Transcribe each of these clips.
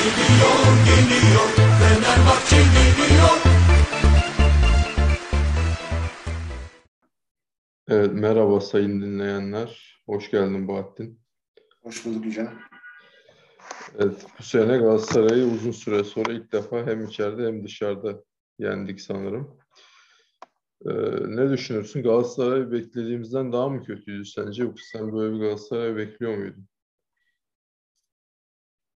Geliyor, geliyor, Fenerbahçe geliyor. Evet, merhaba sayın dinleyenler. Hoş geldin Bahattin. Hoş bulduk Yücel. Evet, bu sene Galatasaray'ı uzun süre sonra ilk defa hem içeride hem dışarıda yendik sanırım. Ee, ne düşünürsün? Galatasaray beklediğimizden daha mı kötüydü sence? Yoksa sen böyle bir Galatasaray bekliyor muydun?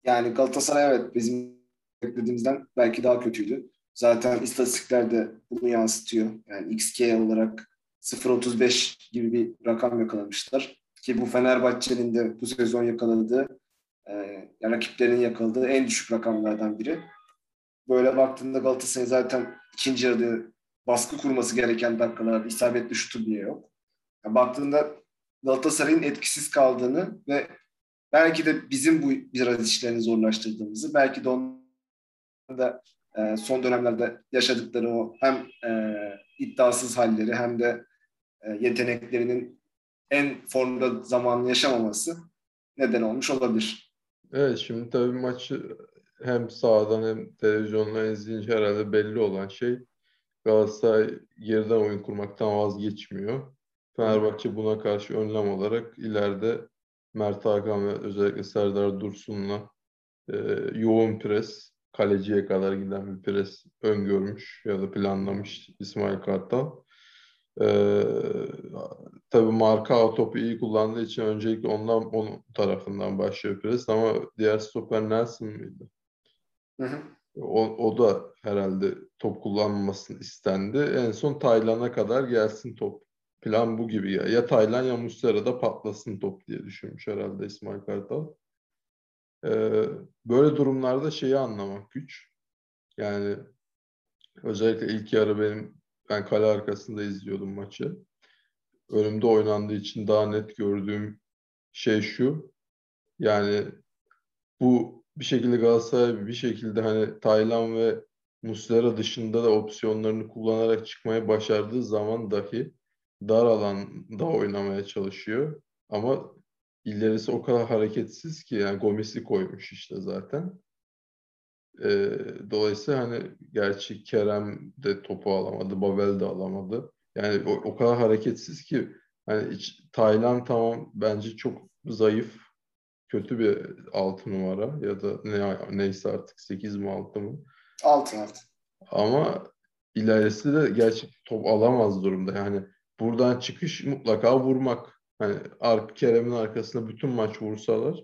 Yani Galatasaray evet bizim beklediğimizden belki daha kötüydü. Zaten istatistikler de bunu yansıtıyor. Yani XG olarak 0.35 gibi bir rakam yakalamışlar. Ki bu Fenerbahçe'nin de bu sezon yakaladığı, e, rakiplerinin yakaladığı en düşük rakamlardan biri. Böyle baktığında Galatasaray zaten ikinci yarıda baskı kurması gereken dakikalarda isabetli şutu bile yok. Yani baktığında Galatasaray'ın etkisiz kaldığını ve belki de bizim bu biraz işlerini zorlaştırdığımızı, belki de onun da e, son dönemlerde yaşadıkları o hem e, iddiasız halleri hem de e, yeteneklerinin en formda zamanını yaşamaması neden olmuş olabilir. Evet, şimdi tabii maçı hem sağdan hem televizyondan izleyince herhalde belli olan şey Galatasaray geriden oyun kurmaktan vazgeçmiyor. Fenerbahçe buna karşı önlem olarak ileride Mert Hakan ve özellikle Serdar Dursun'la e, yoğun pres, kaleciye kadar giden bir pres öngörmüş ya da planlamış İsmail Kartal. E, tabii marka topu iyi kullandığı için öncelikle ondan onun tarafından başlıyor pres ama diğer stoper Nelson mıydı? Hı hı. O, o da herhalde top kullanmasını istendi. En son Taylan'a kadar gelsin top. Plan bu gibi ya. Ya Taylan ya Muslera'da patlasın top diye düşünmüş herhalde İsmail Kartal. Ee, böyle durumlarda şeyi anlamak güç. Yani özellikle ilk yarı benim ben kale arkasında izliyordum maçı. Önümde oynandığı için daha net gördüğüm şey şu. Yani bu bir şekilde Galatasaray bir şekilde hani Taylan ve Muslera dışında da opsiyonlarını kullanarak çıkmaya başardığı zaman dahi dar alanda oynamaya çalışıyor. Ama ilerisi o kadar hareketsiz ki yani Gomis'i koymuş işte zaten. Ee, dolayısıyla hani gerçi Kerem de topu alamadı, Babel de alamadı. Yani o, o kadar hareketsiz ki hani hiç, Taylan tamam bence çok zayıf, kötü bir altı numara ya da ne neyse artık 8 mi 6 mı? 6 6. Ama ilerisi de gerçek top alamaz durumda. Yani buradan çıkış mutlaka vurmak. Hani Ar Kerem'in arkasında bütün maç vursalar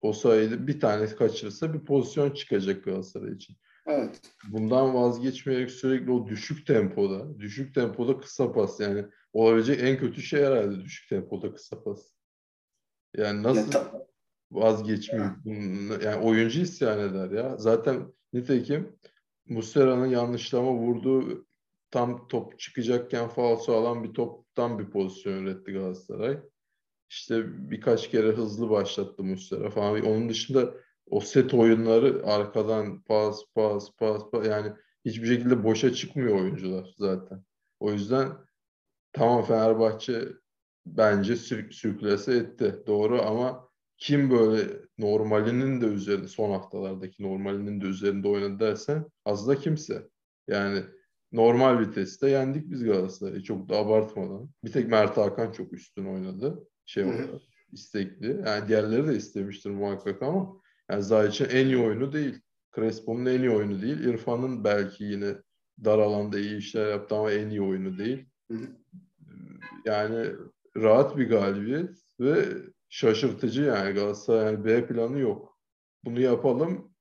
o sayede bir tane kaçırırsa bir pozisyon çıkacak Galatasaray için. Evet. Bundan vazgeçmeyerek sürekli o düşük tempoda, düşük tempoda kısa pas yani olabilecek en kötü şey herhalde düşük tempoda kısa pas. Yani nasıl Ya, vazgeçmiyor? Yani oyuncu isyan eder ya. Zaten nitekim Muslera'nın yanlışlama vurduğu tam top çıkacakken falso alan bir toptan bir pozisyon üretti Galatasaray. İşte birkaç kere hızlı başlattı Muslera falan. Onun dışında o set oyunları arkadan pas pas pas, pas yani hiçbir şekilde boşa çıkmıyor oyuncular zaten. O yüzden tamam Fenerbahçe bence sür sürklase etti. Doğru ama kim böyle normalinin de üzerinde son haftalardaki normalinin de üzerinde oynadı dersen az da kimse. Yani normal viteste yendik biz Galatasaray'ı çok da abartmadan. Bir tek Mert Hakan çok üstün oynadı şey olarak istekli. Yani diğerleri de istemiştir muhakkak ama yani Zayic'in en iyi oyunu değil. Crespo'nun en iyi oyunu değil. İrfan'ın belki yine dar alanda iyi işler yaptı ama en iyi oyunu değil. Yani rahat bir galibiyet ve şaşırtıcı yani Galatasaray yani B planı yok. Bunu yapalım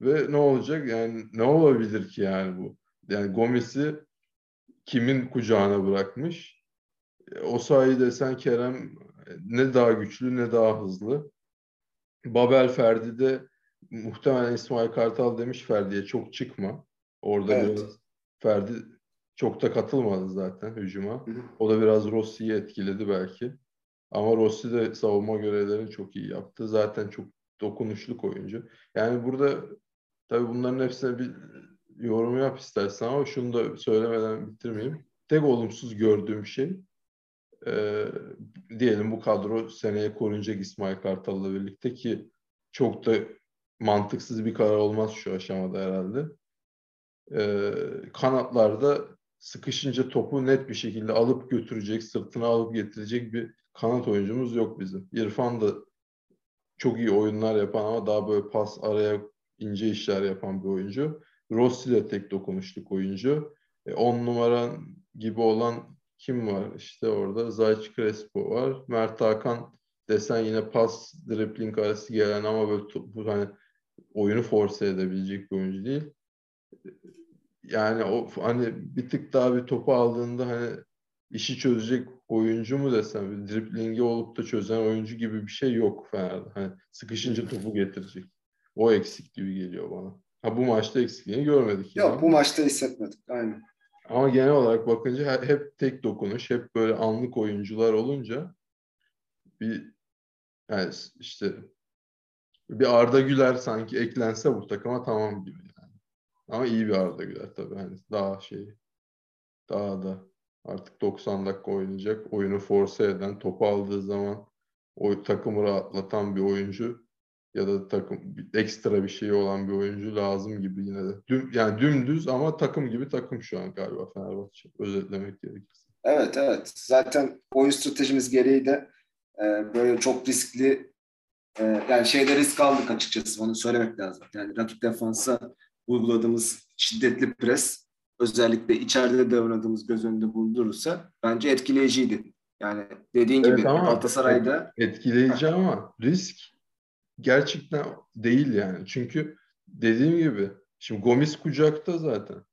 ve ne olacak yani ne olabilir ki yani bu? Yani Gomis'i kimin kucağına bırakmış? O sayede sen Kerem ne daha güçlü ne daha hızlı. Babel Ferdi de muhtemelen İsmail Kartal demiş Ferdi'ye çok çıkma. Orada Evet. biraz Ferdi çok da katılmadı zaten hücuma. Hı hı. O da biraz Rossi'yi etkiledi belki. Ama Rossi de savunma görevlerini çok iyi yaptı. Zaten çok dokunuşluk oyuncu. Yani burada tabii bunların hepsine bir yorum yap istersen ama şunu da söylemeden bitirmeyeyim. Tek olumsuz gördüğüm şey e, diyelim bu kadro seneye korunacak İsmail Kartal'la birlikte ki çok da mantıksız bir karar olmaz şu aşamada herhalde. Ee, kanatlarda sıkışınca topu net bir şekilde alıp götürecek, sırtına alıp getirecek bir kanat oyuncumuz yok bizim. İrfan da çok iyi oyunlar yapan ama daha böyle pas araya ince işler yapan bir oyuncu. Rossi de tek dokunuşluk oyuncu. 10 e, numara gibi olan kim var? İşte orada Zayç Crespo var. Mert Hakan desen yine pas, dribbling arası gelen ama böyle bu hani oyunu force edebilecek bir oyuncu değil. Yani o hani bir tık daha bir topu aldığında hani işi çözecek oyuncu mu desem, bir driblingi olup da çözen oyuncu gibi bir şey yok Fener'de. Hani sıkışınca topu getirecek. O eksik gibi geliyor bana. Ha bu maçta eksikliğini görmedik. Yok yani. bu maçta hissetmedik. Aynen. Ama genel olarak bakınca hep tek dokunuş, hep böyle anlık oyuncular olunca bir yani işte bir Arda Güler sanki eklense bu takıma tamam gibi yani. Ama iyi bir Arda Güler tabii hani daha şey daha da artık 90 dakika oynayacak. Oyunu force eden, topu aldığı zaman o takımı rahatlatan bir oyuncu ya da takım ekstra bir şey olan bir oyuncu lazım gibi yine de. Düm, yani dümdüz ama takım gibi takım şu an galiba Fenerbahçe. Özetlemek gerekirse. Evet evet. Zaten oyun stratejimiz gereği de e, böyle çok riskli e, yani şeyde risk aldık açıkçası. Onu söylemek lazım. Yani rakip defansa uyguladığımız şiddetli pres özellikle içeride de oynadığımız göz önünde bulundurursa bence etkileyiciydi. Yani dediğin evet, gibi Galatasaray'da etkileyici ama risk gerçekten değil yani. Çünkü dediğim gibi şimdi Gomis kucakta zaten.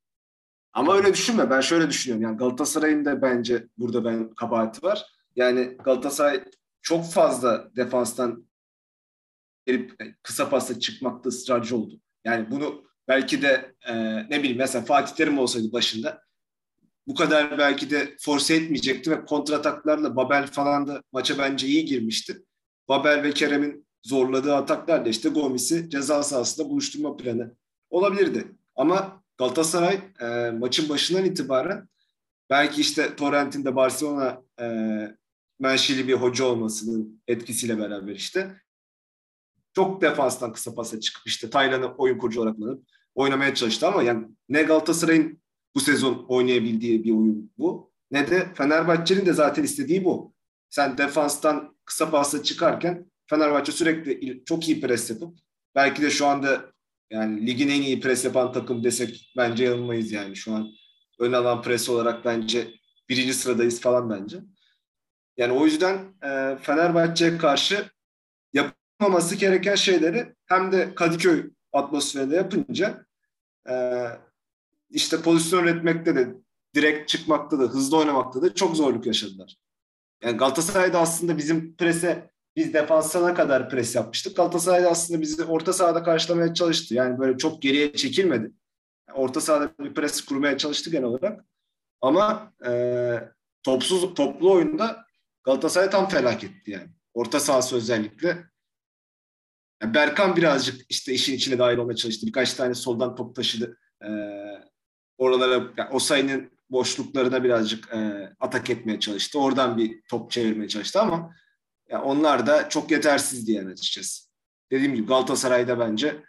Ama öyle düşünme. Ben şöyle düşünüyorum. Yani Galatasaray'ın da bence burada ben kabahati var. Yani Galatasaray çok fazla defanstan gelip kısa pasla çıkmakta ısrarcı oldu. Yani bunu belki de e, ne bileyim mesela Fatih Terim olsaydı başında bu kadar belki de force etmeyecekti ve kontrataklarla Babel falan da maça bence iyi girmişti. Babel ve Kerem'in zorladığı ataklarla işte Gomis'i ceza sahasında buluşturma planı olabilirdi. Ama Galatasaray e, maçın başından itibaren belki işte Torrent'in de Barcelona e, menşeli bir hoca olmasının etkisiyle beraber işte çok defanstan kısa pasa çıkıp işte Taylan'ı oyun kurucu olarak kullanıp oynamaya çalıştı ama yani ne Galatasaray'ın bu sezon oynayabildiği bir oyun bu ne de Fenerbahçe'nin de zaten istediği bu. Sen defanstan kısa pasla çıkarken Fenerbahçe sürekli çok iyi pres yapıp belki de şu anda yani ligin en iyi pres yapan takım desek bence yanılmayız yani şu an ön alan pres olarak bence birinci sıradayız falan bence. Yani o yüzden e, Fenerbahçe'ye karşı yapmaması gereken şeyleri hem de Kadıköy atmosferinde yapınca e, işte pozisyon üretmekte de direkt çıkmakta da hızlı oynamakta da çok zorluk yaşadılar. Yani Galatasaray'da aslında bizim prese biz defansına kadar pres yapmıştık. Galatasaray da aslında bizi orta sahada karşılamaya çalıştı. Yani böyle çok geriye çekilmedi. Orta sahada bir pres kurmaya çalıştı genel olarak. Ama e, topsuz toplu oyunda Galatasaray tam felaketti yani. Orta sahası özellikle. Yani Berkan birazcık işte işin içine dahil olmaya çalıştı. Birkaç tane soldan top taşıdı. E, oralara yani Osayi'nin boşluklarına birazcık e, atak etmeye çalıştı. Oradan bir top çevirmeye çalıştı ama yani onlar da çok yetersizdi yani açıkçası. Dediğim gibi Galatasaray'da bence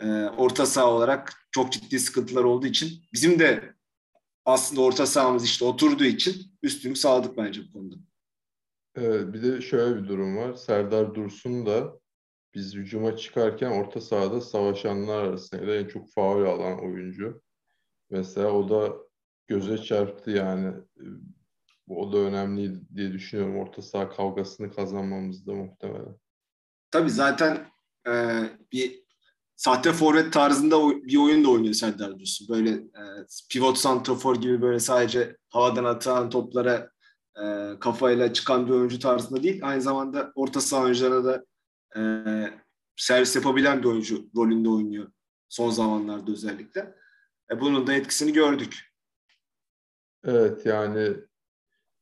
e, orta saha olarak çok ciddi sıkıntılar olduğu için bizim de aslında orta sahamız işte oturduğu için üstünlük sağladık bence bu konuda. Evet, bir de şöyle bir durum var. Serdar Dursun da biz hücuma çıkarken orta sahada savaşanlar arasında en çok faul alan oyuncu. Mesela o da göze çarptı yani o da önemli diye düşünüyorum. Orta saha kavgasını kazanmamızda muhtemelen. Tabii zaten e, bir sahte forvet tarzında bir oyun da oynuyor Serdar Dursun. Böyle e, pivot santrafor gibi böyle sadece havadan atan toplara e, kafayla çıkan bir oyuncu tarzında değil. Aynı zamanda orta saha oyuncularına da e, servis yapabilen bir oyuncu rolünde oynuyor. Son zamanlarda özellikle. E, bunun da etkisini gördük. Evet yani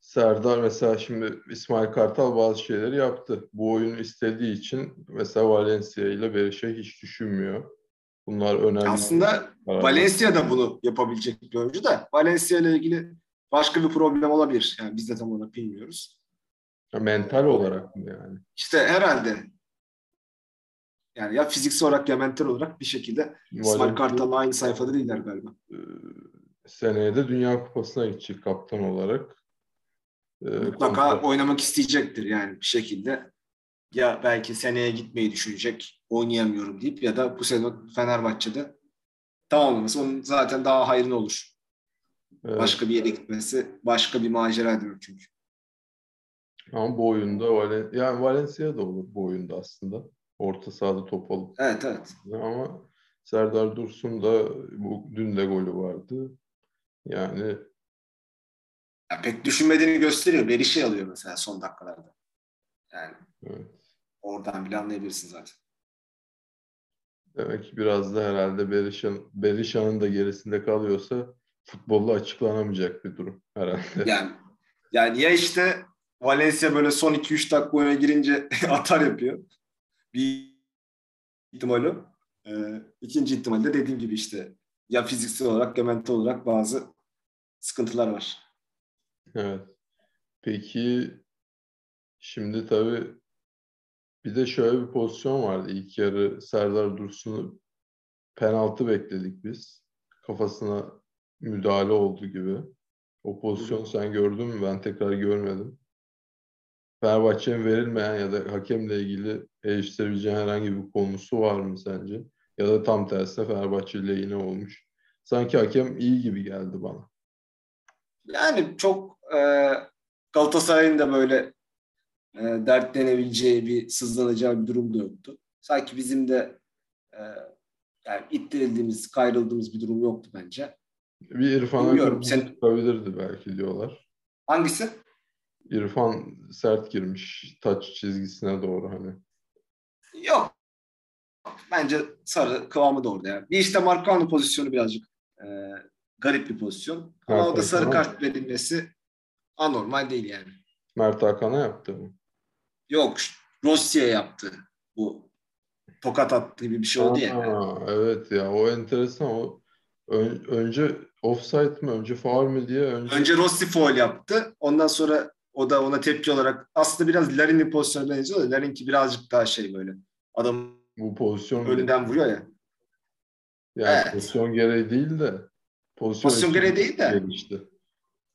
Serdar mesela şimdi İsmail Kartal bazı şeyleri yaptı. Bu oyunu istediği için mesela Valencia ile Berisha hiç düşünmüyor. Bunlar önemli. Aslında Valencia da bunu yapabilecek bir oyuncu da Valencia ile ilgili başka bir problem olabilir. Yani biz de tam olarak bilmiyoruz. Ya mental olarak mı yani? İşte herhalde. Yani ya fiziksel olarak ya mental olarak bir şekilde İsmail Valencia, Kartal'la aynı sayfada değiller galiba. e, seneye de Dünya Kupası'na gidecek kaptan olarak. E, Mutlaka kontrat- oynamak isteyecektir yani bir şekilde. Ya belki seneye gitmeyi düşünecek, oynayamıyorum deyip ya da bu sezon Fenerbahçe'de tamamlaması onun zaten daha hayrına olur. Evet. Başka bir yere gitmesi, başka bir macera demek çünkü. Ama bu oyunda Valen yani Valencia da olur bu oyunda aslında. Orta sahada top alıp. Evet evet. Ama Serdar Dursun da bu dün de golü vardı. Yani Ya pek düşünmediğini gösteriyor. Berişe alıyor mesela son dakikalarda. Yani evet. oradan bile anlayabilirsin zaten. Demek ki biraz da herhalde Berisha'nın Berisha'nın da gerisinde kalıyorsa futbolla açıklanamayacak bir durum herhalde. Yani yani ya işte Valencia böyle son 2-3 dakika oyuna girince atar yapıyor. Bir ihtimal o. Ee, ikinci ihtimal de dediğim gibi işte ya fiziksel olarak ya mental olarak bazı sıkıntılar var. Evet. Peki şimdi tabii bir de şöyle bir pozisyon vardı. İlk yarı Serdar Dursun'u penaltı bekledik biz. Kafasına müdahale oldu gibi. O pozisyonu sen gördün mü? Ben tekrar görmedim. Fenerbahçe'nin verilmeyen ya da hakemle ilgili eleştirebileceğin herhangi bir konusu var mı sence? Ya da tam tersine Fenerbahçe lehine olmuş. Sanki hakem iyi gibi geldi bana. Yani çok e, Galatasaray'ın da böyle e, dertlenebileceği bir sızlanacağı bir durum da yoktu. Sanki bizim de e, yani ittirildiğimiz, kayrıldığımız bir durum yoktu bence. Bir İrfan'a Bilmiyorum, sen- çıkabilirdi belki diyorlar. Hangisi? İrfan sert girmiş taç çizgisine doğru hani. Yok. Bence sarı kıvamı orada. Yani. Bir işte Marcano pozisyonu birazcık e, garip bir pozisyon. Ama o da sarı kart verilmesi anormal değil yani. Mert Hakan'a yaptı mı? Yok. Rossi'ye yaptı. Bu tokat attı gibi bir şey oldu. Aa, evet ya o enteresan o Ön- önce offside mi önce faul mü diye önce, Önce Rossi foul yaptı. Ondan sonra o da ona tepki olarak aslında biraz Larin'in pozisyonuna benziyor da Larin'ki birazcık daha şey böyle. Adam bu pozisyon önünden vuruyor ya. yani Evet. pozisyon gereği değil de pozisyon, Pozisyon gereği değil de. gelişti.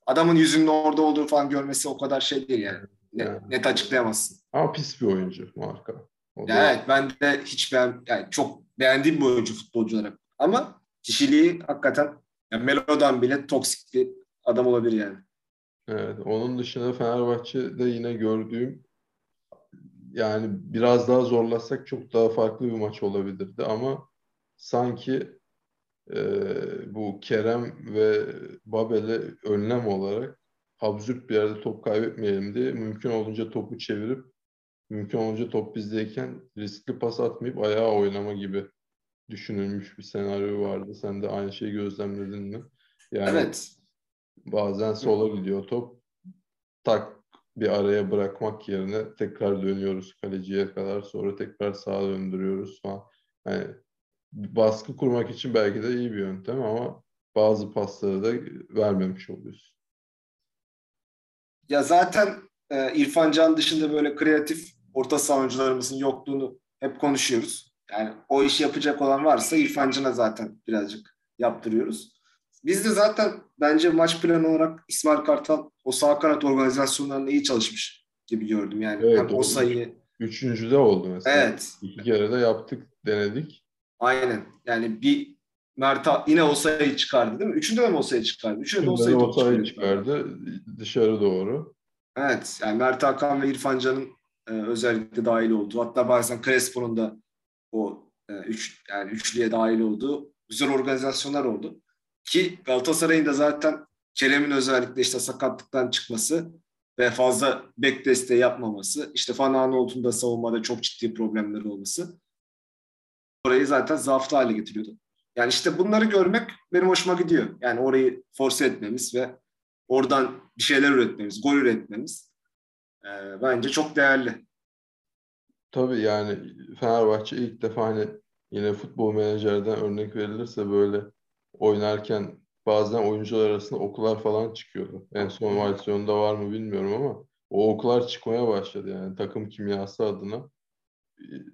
Adamın yüzünün orada olduğunu falan görmesi o kadar şey değil yani. Ne- Yani. Net açıklayamazsın. Ama pis bir oyuncu marka. O da- evet ben de hiç beğen, yani çok beğendiğim bir oyuncu futbolcu olarak. Ama kişiliği hakikaten yani Melo'dan bile toksik bir adam olabilir yani. Evet, onun dışında Fenerbahçe'de yine gördüğüm yani biraz daha zorlasak çok daha farklı bir maç olabilirdi ama sanki e, bu Kerem ve Babel'e önlem olarak absürt bir yerde top kaybetmeyelim diye mümkün olunca topu çevirip mümkün olunca top bizdeyken riskli pas atmayıp ayağa oynama gibi düşünülmüş bir senaryo vardı. Sen de aynı şeyi gözlemledin mi? Yani Evet. Bazen sola gidiyor top. Tak bir araya bırakmak yerine tekrar dönüyoruz kaleciye kadar. Sonra tekrar sağa döndürüyoruz falan. Yani baskı kurmak için belki de iyi bir yöntem ama bazı pasları da vermemiş oluyoruz. Ya zaten e, İrfan Can dışında böyle kreatif orta saha oyuncularımızın yokluğunu hep konuşuyoruz. Yani o işi yapacak olan varsa İrfan Can'a zaten birazcık yaptırıyoruz. Biz de zaten bence maç planı olarak İsmail Kartal o sağ kanat organizasyonlarında iyi çalışmış gibi gördüm. Yani Evet, hem o sayıyı Üçüncüde oldu mesela. evet İki kere de yaptık, denedik. Aynen yani bir Mert yine o sayıyı çıkardı değil mi? Üçünde de mi o sayı çıkardı? Üçünde de o Üçünde de sayıyı o top sayı çıkardı. çıkardı dışarı doğru. Evet, yani Mert Hakan ve İrfan Can'ın e, özellikle dahil olduğu, hatta bazen Crespo'nun da o e, üç yani üçlüye dahil olduğu güzel organizasyonlar oldu. Ki Galatasaray'ın da zaten Kerem'in özellikle işte sakatlıktan çıkması ve fazla bek desteği yapmaması, işte Van Aanholt'un da savunmada çok ciddi problemleri olması orayı zaten zaaflı hale getiriyordu. Yani işte bunları görmek benim hoşuma gidiyor. Yani orayı force etmemiz ve oradan bir şeyler üretmemiz, gol üretmemiz e, bence çok değerli. Tabii yani Fenerbahçe ilk defa hani yine futbol menajerden örnek verilirse böyle oynarken bazen oyuncular arasında okular falan çıkıyordu. En son versiyonda var mı bilmiyorum ama o okular çıkmaya başladı yani takım kimyası adına.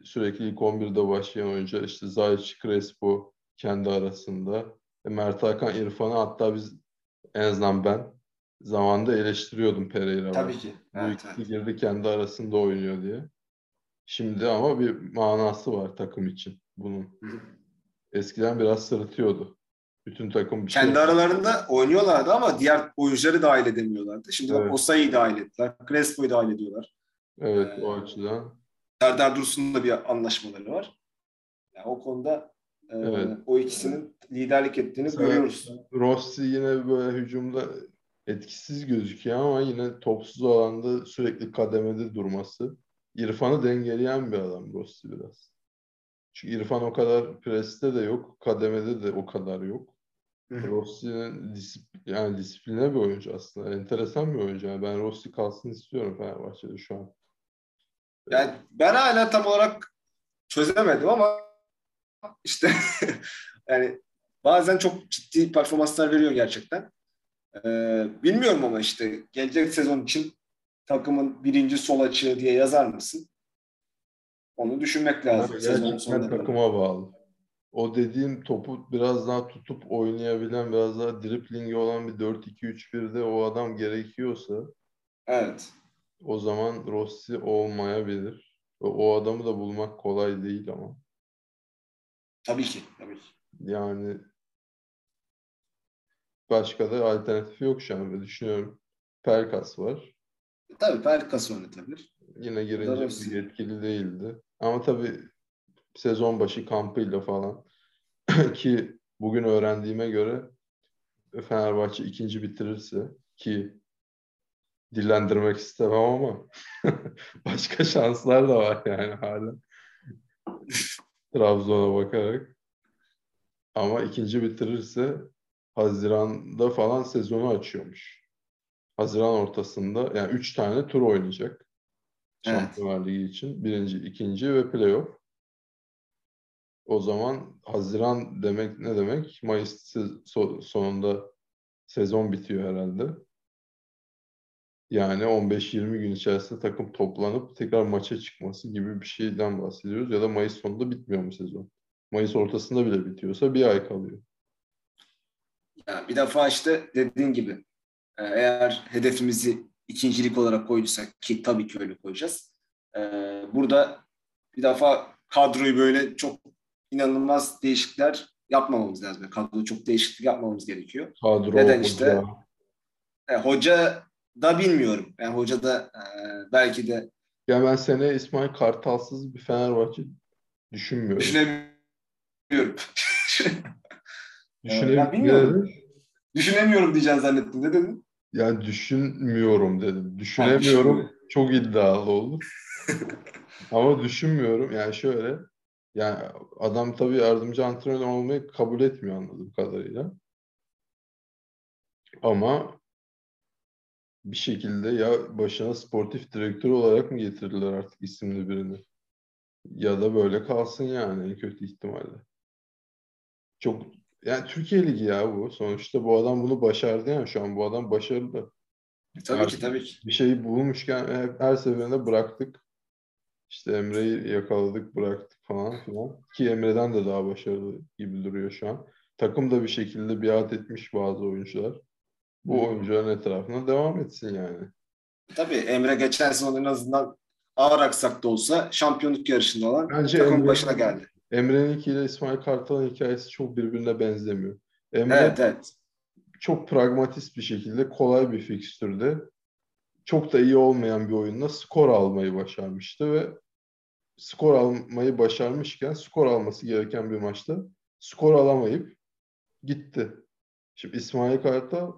Sürekli ilk 11'de başlayan oyuncular işte Zayç, Crespo kendi arasında. E, Mert Hakan, İrfan'ı hatta biz en azından ben zamanında eleştiriyordum Pereira. Tabii ki. Bu Evet, ikisi evet. girdi kendi arasında oynuyor diye. Şimdi ama bir manası var takım için bunun. Eskiden biraz sırıtıyordu. Bütün takım bir şey Kendi aralarında oynuyorlardı ama diğer oyuncuları dahil edemiyorlardı. Şimdi Evet. Osayi'yi dahil ettiler. Crespo'yu dahil ediyorlar. Evet o Ee, açıdan. Serdar Dursun'la bir anlaşmaları var. Yani o konuda e, Evet. o ikisinin liderlik ettiğini Mesela- görüyoruz. Rossi yine böyle hücumda etkisiz gözüküyor ama yine topsuz alanda sürekli kademede durması. İrfan'ı dengeleyen bir adam Rossi biraz. Çünkü İrfan o kadar preste de yok, kademede de o kadar yok. Rossi'nin disip- yani disipline bir oyuncu aslında. Enteresan bir oyuncu. Yani ben Rossi kalsın istiyorum Fenerbahçe'de şu an. Yani ben hala tam olarak çözemedim ama işte yani bazen çok ciddi performanslar veriyor gerçekten. Ee, bilmiyorum ama işte gelecek sezon için takımın birinci sol açığı diye yazar mısın? Onu düşünmek lazım. Yani sonuna kadar. takıma bağlı. O dediğim topu biraz daha tutup oynayabilen, biraz daha driplingi olan bir 4-2-3-1'de o adam gerekiyorsa Evet. O zaman Rossi olmayabilir. O adamı da bulmak kolay değil ama. Tabii ki. Tabii ki. Yani başka da alternatif yok şu an. Düşünüyorum. Pelkas var. Tabii Pelkas oynatabilir. Yine girince bir etkili değildi. Ama tabii sezon başı kampıyla falan ki bugün öğrendiğime göre Fenerbahçe ikinci bitirirse ki dillendirmek istemem ama başka şanslar da var yani hala. Trabzon'a bakarak. Ama ikinci bitirirse Haziran'da falan sezonu açıyormuş. Haziran ortasında yani üç tane tur oynayacak. Evet. Şampiyonlar Ligi için. Birinci, ikinci ve playoff. O zaman Haziran demek ne demek? Mayıs sonunda sezon bitiyor herhalde. Yani 15-20 gün içerisinde takım toplanıp tekrar maça çıkması gibi bir şeyden bahsediyoruz. Ya da Mayıs sonunda bitmiyor mu sezon? Mayıs ortasında bile bitiyorsa bir ay kalıyor. Yani bir defa işte dediğin gibi e, eğer hedefimizi ikincilik olarak koyduysak ki tabii ki öyle koyacağız. e, Burada bir defa kadroyu böyle çok inanılmaz değişiklikler yapmamamız lazım. Kadroda çok değişiklik yapmamamız gerekiyor. Kadro, Neden işte? hoca, E, hoca da bilmiyorum. Yani hoca da e, belki de Ya ben seneye İsmail Kartalsız bir Fenerbahçe düşünmüyorum. düşünemiyorum. Bilmiyorum. Düşünemiyorum diyeceksin zannettim. Ne dedin? Yani düşünmüyorum dedim. Düşünemiyorum. düşünmüyorum. Çok iddialı olur. Ama düşünmüyorum. Yani şöyle. Yani adam tabii yardımcı antrenör olmayı kabul etmiyor anladığım kadarıyla. Ama bir şekilde ya başına sportif direktör olarak mı getirdiler artık isimli birini? Ya da böyle kalsın yani en kötü ihtimalle. Çok yani Türkiye Ligi ya bu. Sonuçta bu adam bunu başardı yani şu an bu adam başarılı. Tabii Artık ki tabii ki. Bir şeyi bulmuşken hep her seferinde bıraktık. İşte Emre'yi yakaladık, bıraktık falan filan. Ki Emre'den de daha başarılı gibi duruyor şu an. Takım da bir şekilde biat etmiş bazı oyuncular. Bu oyuncuların etrafına devam etsin yani. Tabii Emre geçen sezon en azından ağır aksak da olsa şampiyonluk yarışında olan Bence takımın Emre- başına geldi. Emre'nin ile İsmail Kartal'ın hikayesi çok birbirine benzemiyor. Emre Evet evet. çok pragmatist bir şekilde kolay bir fikstürde çok da iyi olmayan bir oyunla skor almayı başarmıştı ve skor almayı başarmışken skor alması gereken bir maçta skor alamayıp gitti. Şimdi İsmail Kartal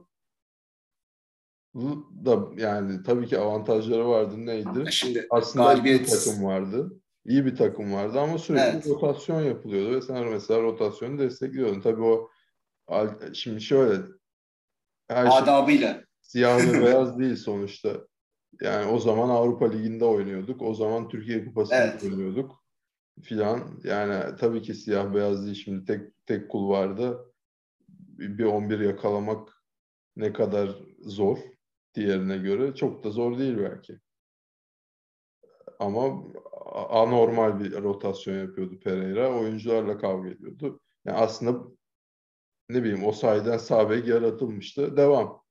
da yani tabii ki avantajları vardı neydi? Şimdi Aslında iyi bir galibiyet- takım vardı. İyi bir takım vardı ama sürekli Evet. rotasyon yapılıyordu ve sen mesela rotasyonu destekliyordun. Tabii o şimdi şöyle her şey adabıyla. siyah ve beyaz değil sonuçta. Yani o zaman Avrupa Ligi'nde oynuyorduk. O zaman Türkiye Kupası'nda Evet. oynuyorduk filan. Yani tabii ki siyah beyaz değil. Şimdi tek tek kulvarda bir 11 yakalamak ne kadar zor diğerine göre çok da zor değil belki. Ama anormal bir rotasyon yapıyordu Pereira. Oyuncularla kavga ediyordu. Yani aslında ne bileyim o sayeden sağ bek yaratılmıştı. Devam.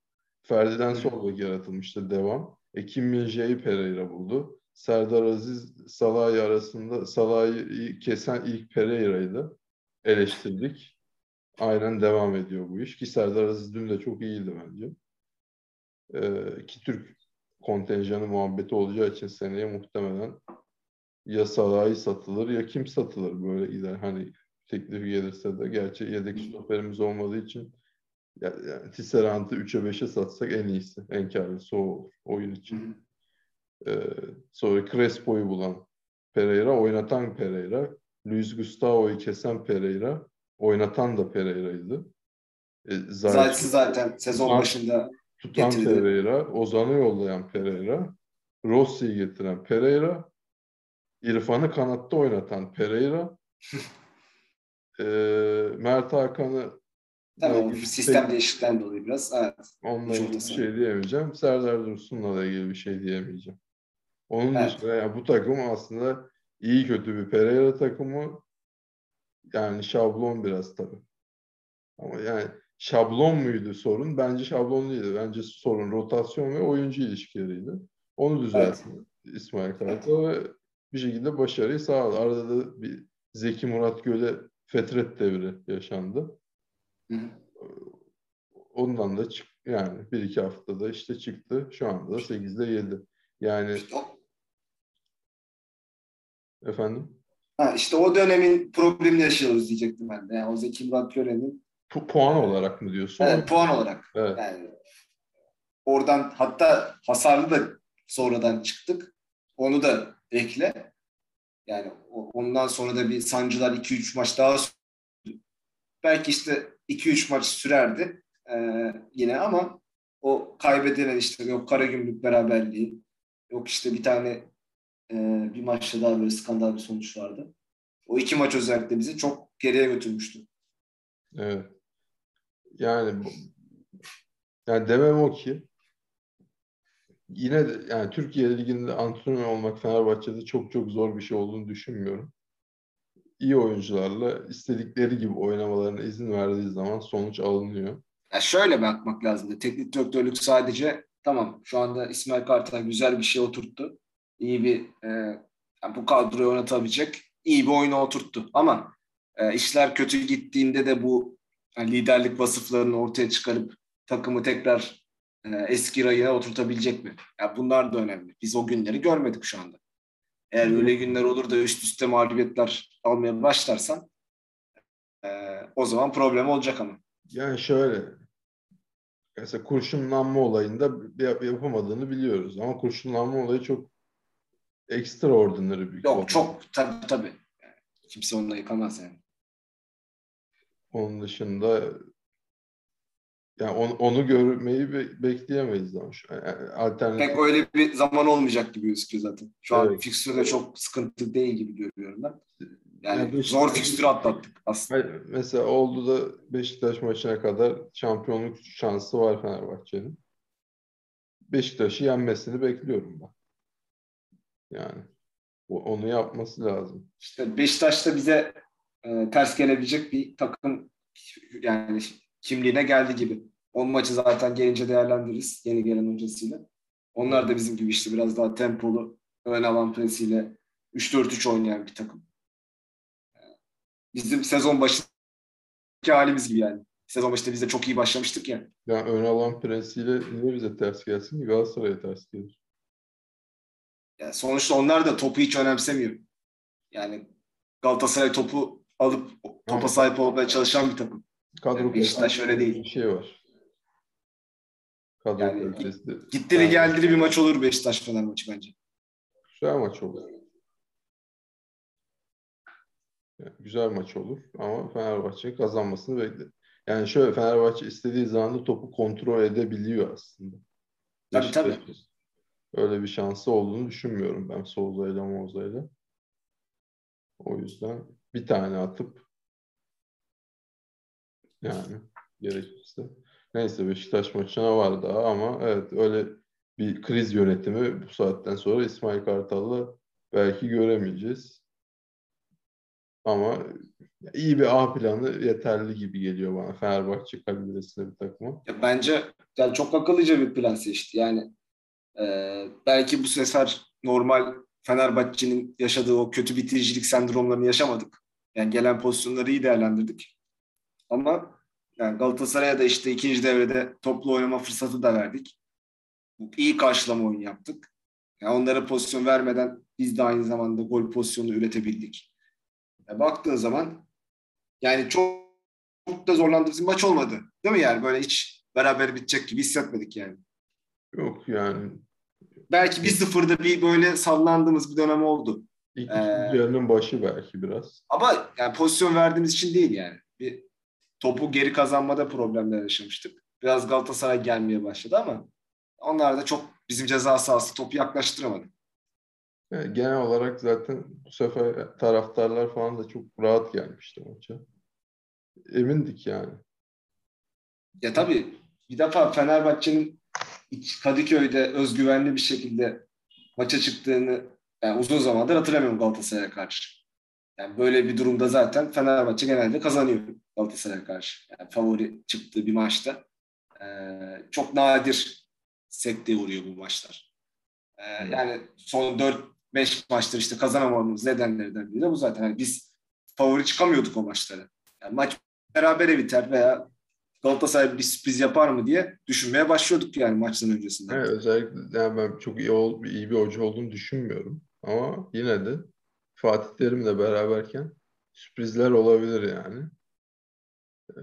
Ferdi'den sol bek yaratılmıştı. Devam. E, Kim Min-jae'yi Pereira buldu. Serdar Aziz Salah'ı arasında Salah'ı kesen ilk Pereira'ydı. Eleştirdik. Aynen devam ediyor bu iş. Ki Serdar Aziz dün de çok iyiydi bence. Ee, ki Türk kontenjanı muhabbeti olacağı için seneye muhtemelen ya Salah'ı satılır ya kim satılır böyle gider. Hani teklif gelirse de gerçi yedek stoperimiz olmadığı için ya- yani Tisserant'ı 3'e 5'e satsak en iyisi. En karlısı o oyun için. Ee, sonra Crespo'yu bulan Pereira, oynatan Pereira. Luis Gustavo'yu kesen Pereira, oynatan da Pereira'ydı. E, Zaten Zayt'i zaten sezon başında tutan getirdi. Pereira, Ozan'ı yollayan Pereira, Rossi'yi getiren Pereira, İrfan'ı kanatta oynatan Pereira, e, Mert Hakan'ı tabii sistem değişiklikten dolayı biraz. Evet. Onunla ilgili bir şey diyemeyeceğim. Serdar Dursun'la da ilgili bir şey diyemeyeceğim. Onun Evet. dışında yani bu takım aslında iyi kötü bir Pereira takımı. Yani şablon biraz tabii. Ama yani şablon muydu sorun? Bence şablon değildi. Bence sorun rotasyon ve oyuncu ilişkileriydi. Onu düzeltti İsmail Kartal ve bir şekilde başarıyı sağladı. Arada da bir Zeki Murat Göl'e fetret devri yaşandı. Hı. Ondan da çık yani bir iki haftada işte çıktı. Şu anda da 8'de 7. Yani İşte efendim ha, işte o dönemin problemini yaşıyoruz diyecektim ben de. Yani o Zeki Murat Gören'in pu- puan olarak mı diyorsun? evet, puan olarak Evet. yani oradan hatta hasarlı da sonradan çıktık. Onu da ekle. Yani ondan sonra da bir sancılar 2-3 maç daha sürdü. Belki işte 2-3 maç sürerdi ee, yine ama o kaybedilen işte yok Karagümrük beraberliği yok işte bir tane e, bir maçta daha böyle skandal bir sonuç vardı. O iki maç özellikle bizi çok geriye götürmüştü. Evet. Yani yani demem o ki yine de yani Türkiye Ligi'nde antrenör olmak Fenerbahçe'de çok çok zor bir şey olduğunu düşünmüyorum. İyi oyuncularla istedikleri gibi oynamalarına izin verdiği zaman sonuç alınıyor. Ya şöyle bakmak lazım. Teknik direktörlük sadece tamam şu anda İsmail Kartal güzel bir şey oturttu. İyi bir e, yani bu kadroyu oynatabilecek iyi bir oyunu oturttu. Ama e, işler kötü gittiğinde de bu yani liderlik vasıflarını ortaya çıkarıp takımı tekrar e, eski rayına oturtabilecek mi? Ya bunlar da önemli. Biz o günleri görmedik şu anda. Eğer öyle günler olur da üst üste mağlubiyetler almaya başlarsan e, o zaman problem olacak ama. Yani şöyle mesela kurşunlanma olayında yap- yapamadığını biliyoruz ama kurşunlanma olayı çok extraordinary bir Yok olay. çok tabii tabii. Yani kimse onunla yıkamaz yani. Onun dışında yani onu, onu görmeyi be- bekleyemeyiz ama şu yani alternatif Pek öyle bir zaman olmayacak gibi gözüküyor zaten. Şu an Evet. fikstürde çok sıkıntı değil gibi görüyorum ben. Yani Ya Beşiktaş- zor fikstürü atlattık aslında. Hayır, mesela oldu da Beşiktaş maçına kadar şampiyonluk şansı var Fenerbahçe'nin. Beşiktaş'ı yenmesini bekliyorum ben. Yani onu yapması lazım. İşte Beşiktaş'ta bize e, ters gelebilecek bir takım yani kimliğine geldi gibi. O maçı zaten gelince değerlendiririz yeni gelen hocasıyla. Onlar da bizim gibi işte biraz daha tempolu ön alan presiyle 3-4-3 oynayan bir takım. Bizim sezon başındaki halimiz gibi yani. Sezon başında biz de çok iyi başlamıştık ya. Yani ön alan prensiyle niye bize ters gelsin Galatasaray'a ters gelir. Yani sonuçta onlar da topu hiç önemsemiyor. Yani Galatasaray topu alıp topa sahip olmaya çalışan bir takım. Kadro Beşiktaş öyle değil. Bir şey var. Kadro Yani kalitesi. Gittili geldili bir maç olur Beşiktaş Fener maçı bence. Güzel maç olur. Yani güzel maç olur ama Fenerbahçe'nin kazanmasını bekle. Yani şöyle Fenerbahçe istediği zaman da topu kontrol edebiliyor aslında. Tabii, tabii. Beşiktaş'ın Öyle bir şansı olduğunu düşünmüyorum ben Souza'yla Moza'yla. O yüzden bir tane atıp yani gerekirse. Neyse Beşiktaş maçına var daha ama evet öyle bir kriz yönetimi bu saatten sonra İsmail Kartal'la belki göremeyeceğiz. Ama iyi bir A planı yeterli gibi geliyor bana Fenerbahçe kalitesinde bir takıma. Ya bence yani çok akıllıca bir plan seçti. Yani e, belki bu sefer normal Fenerbahçe'nin yaşadığı o kötü bitiricilik sendromlarını yaşamadık. Yani gelen pozisyonları iyi değerlendirdik. Ama yani Galatasaray'a da işte ikinci devrede toplu oynama fırsatı da verdik. İyi karşılama oyunu yaptık. Yani onlara pozisyon vermeden biz de aynı zamanda gol pozisyonu üretebildik. Ya baktığın zaman yani çok, çok da zorlandığımız bir maç olmadı. Değil mi yani? Böyle hiç beraber bitecek gibi hissetmedik yani. Yok yani Belki bir sıfırda bir böyle sallandığımız bir dönem oldu. İlk Ee, yarının başı belki biraz. Ama yani pozisyon verdiğimiz için değil yani. Bir topu geri kazanmada problemler yaşamıştık. Biraz Galatasaray gelmeye başladı ama onlar da çok bizim ceza sahası topu yaklaştıramadı. Yani genel olarak zaten bu sefer taraftarlar falan da çok rahat gelmişti maça. Emindik yani. Ya tabii bir defa Fenerbahçe'nin Kadıköy'de özgüvenli bir şekilde maça çıktığını yani uzun zamandır hatırlamıyorum Galatasaray'a karşı. Yani böyle bir durumda zaten Fenerbahçe genelde kazanıyor Galatasaray'a karşı. Yani favori çıktığı bir maçta. Ee, çok nadir sekteye uğruyor bu maçlar. Ee, yani son 4-5 maçtır işte kazanamamamız nedenlerinden biri de bu zaten. Yani biz favori çıkamıyorduk o maçlara. Yani maç berabere biter veya Galatasaray bir sürpriz yapar mı diye düşünmeye başlıyorduk yani maçtan öncesinden. Evet, özellikle yani ben çok iyi, ol, iyi bir hoca olduğunu düşünmüyorum. Ama yine de Fatih Terim'le beraberken sürprizler olabilir yani. Ee,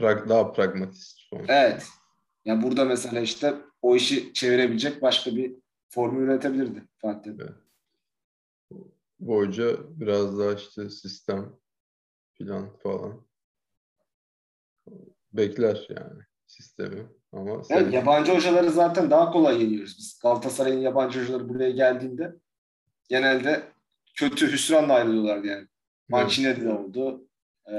daha pragmatist sonuçta. Evet. Ya burada mesela işte o işi çevirebilecek başka bir formül üretebilirdi Fatih. Evet. Bu hoca biraz daha işte sistem plan falan bekler yani sistemi. Ama Evet, sen yabancı hocaları zaten daha kolay yeniyoruz biz. Galatasaray'ın yabancı hocaları buraya geldiğinde genelde kötü hüsranla ayrılıyorlardı yani. Mancini'de de oldu. E,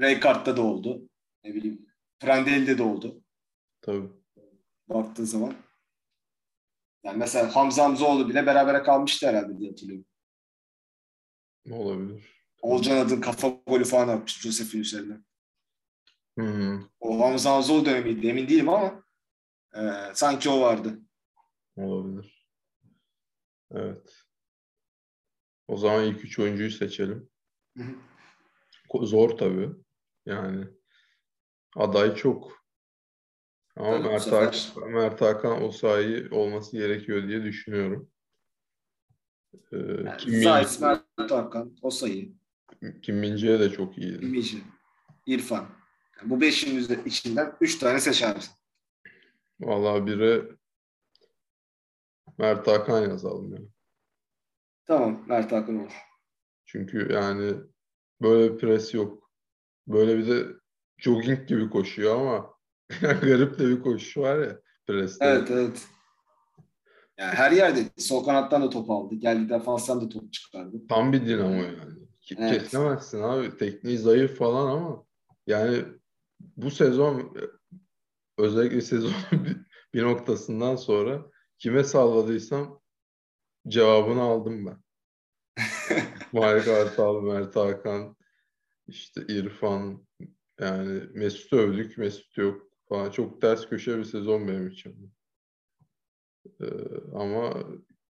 Rijkaard'da da oldu. Ne bileyim Prandelli'de de oldu. tabii. Baktığın zaman. Yani mesela Hamza Hamzoğlu bile berabere kalmıştı herhalde diye hatırlıyorum. Olabilir. Olcan Adın kafa golü falan atmış Josef'in üzerine. Hmm, O Hamza Hamzoğlu dönemiydi emin değilim ama e, sanki o vardı. olabilir. Evet. O zaman ilk üç oyuncuyu seçelim. Zor tabii. Yani aday çok. Ama Tabii Mert, Hakan, Mert Hakan o sahi olması gerekiyor diye düşünüyorum. Ee, Yani Kim, Zayt, Mert Hakan, Osayi, Min- Kim Min-jae de çok iyiydi. Mici, İrfan. Yani bu beşin içinden üç tane seç abi. Vallahi biri Mert Hakan yazalım ya. Tamam Mert Hakan olur. Çünkü yani böyle bir pres yok. Böyle bir de jogging gibi koşuyor ama garip de bir koşu var ya preste. Evet evet. Yani her yerde sol kanattan da top aldı. Geldi defanstan da top çıkardı. Tam bir dinamo yani. Evet. Kesemezsin abi. Tekniği zayıf falan ama yani bu sezon özellikle sezonun bir, noktasından sonra kime salladıysam cevabını aldım ben. İsmail Kartal, Mert Hakan, işte İrfan, yani Mesut övdük, Mesut yok falan. Çok ters köşe bir sezon benim için. Ee, ama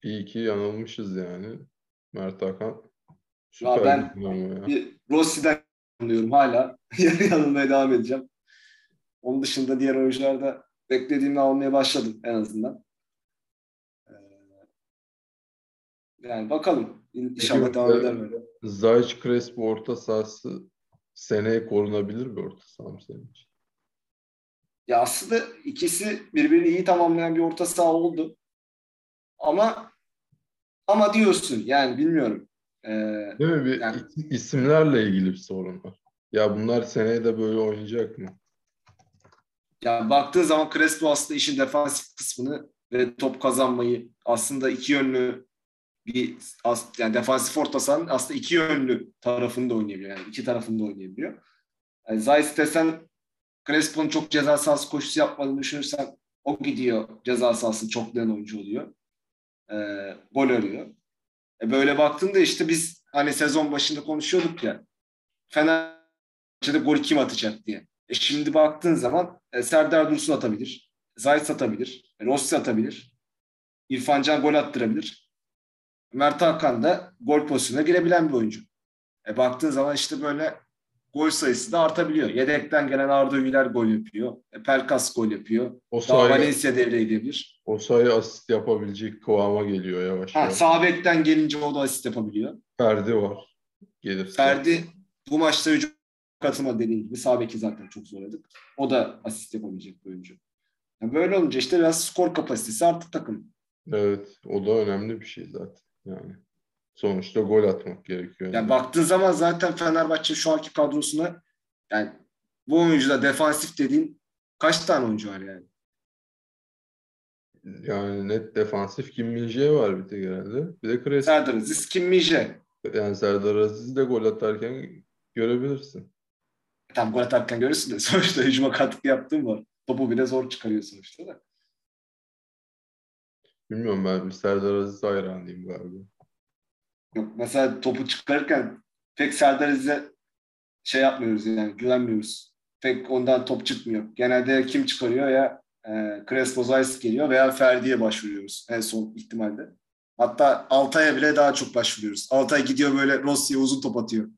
iyi ki yanılmışız yani. Mert Hakan süper ben- bir dinamo ya. Bir Rossi'den anlıyorum hala. Yanılmaya devam edeceğim. Onun dışında diğer oyuncularda beklediğimi almaya başladım en azından. Ee, Yani bakalım. İnşallah Peki, devam e, eder böyle. Zayç Crespo orta sahası seneye korunabilir bir orta saha mı senin için? Ya aslında ikisi birbirini iyi tamamlayan bir orta saha oldu. Ama ama diyorsun yani bilmiyorum. Ee, Değil mi? Bir Yani- is- isimlerle ilgili bir sorun var. Ya bunlar seneye de böyle oynayacak mı? ya baktığın zaman Crespo aslında işin defansif kısmını ve top kazanmayı aslında iki yönlü bir yani defansif orta sahanın aslında iki yönlü tarafında oynayabiliyor. Yani iki tarafında oynayabiliyor. Yani Zayt desen Crespo'nun çok ceza sahası koşusu yapmadığını düşünürsen o gidiyor ceza sahasını çoklayan oyuncu oluyor. e, gol arıyor. E, böyle baktığında işte biz hani sezon başında konuşuyorduk ya Fenerbahçe'de gol kim atacak diye. E şimdi baktığın zaman e, Serdar Dursun atabilir. Zayt atabilir. E, Rossi atabilir. İrfan Can gol attırabilir. Mert Hakan da gol pozisyonuna girebilen bir oyuncu. E baktığın zaman işte böyle gol sayısı da artabiliyor. Yedekten gelen Arda Güler gol yapıyor. E Pelkas gol yapıyor. O Daha sayı, Valencia devreye girebilir. o sayı asist yapabilecek kıvama geliyor yavaş Ha, yavaş. sağ bekten gelince o da asist yapabiliyor. Ferdi var. Gelirse. Ferdi bu maçta hücum katılma dediğim gibi sağ beki zaten çok zorladık. O da asist yapabilecek bir oyuncu. Yani böyle olunca işte biraz skor kapasitesi arttı takım. Evet. O da önemli bir şey zaten. Yani. Sonuçta gol atmak gerekiyor. Yani baktığın zaman zaten Fenerbahçe şu anki kadrosuna yani bu oyuncuda defansif dediğin kaç tane oyuncu var yani? Yani net defansif Kim Min-jae var bir tek herhalde. Bir de Crespo. Serdar Aziz, Kim Minje. Yani Serdar Aziz'i de gol atarken görebilirsin. Tam gol atarken görürsün de sonuçta hücuma katkı yaptığım var. Topu bile zor çıkarıyor sonuçta da. Bilmiyorum ben bir Serdar Aziz hayranıyım galiba. Yok, mesela topu çıkarırken pek Serdar Aziz'e şey yapmıyoruz yani güvenmiyoruz. Pek ondan top çıkmıyor. Genelde kim çıkarıyor ya e, Crespo Zayis geliyor veya Ferdi'ye başvuruyoruz en son ihtimalde. Hatta Altay'a bile daha çok başvuruyoruz. Altay gidiyor böyle Rossi'ye uzun top atıyor.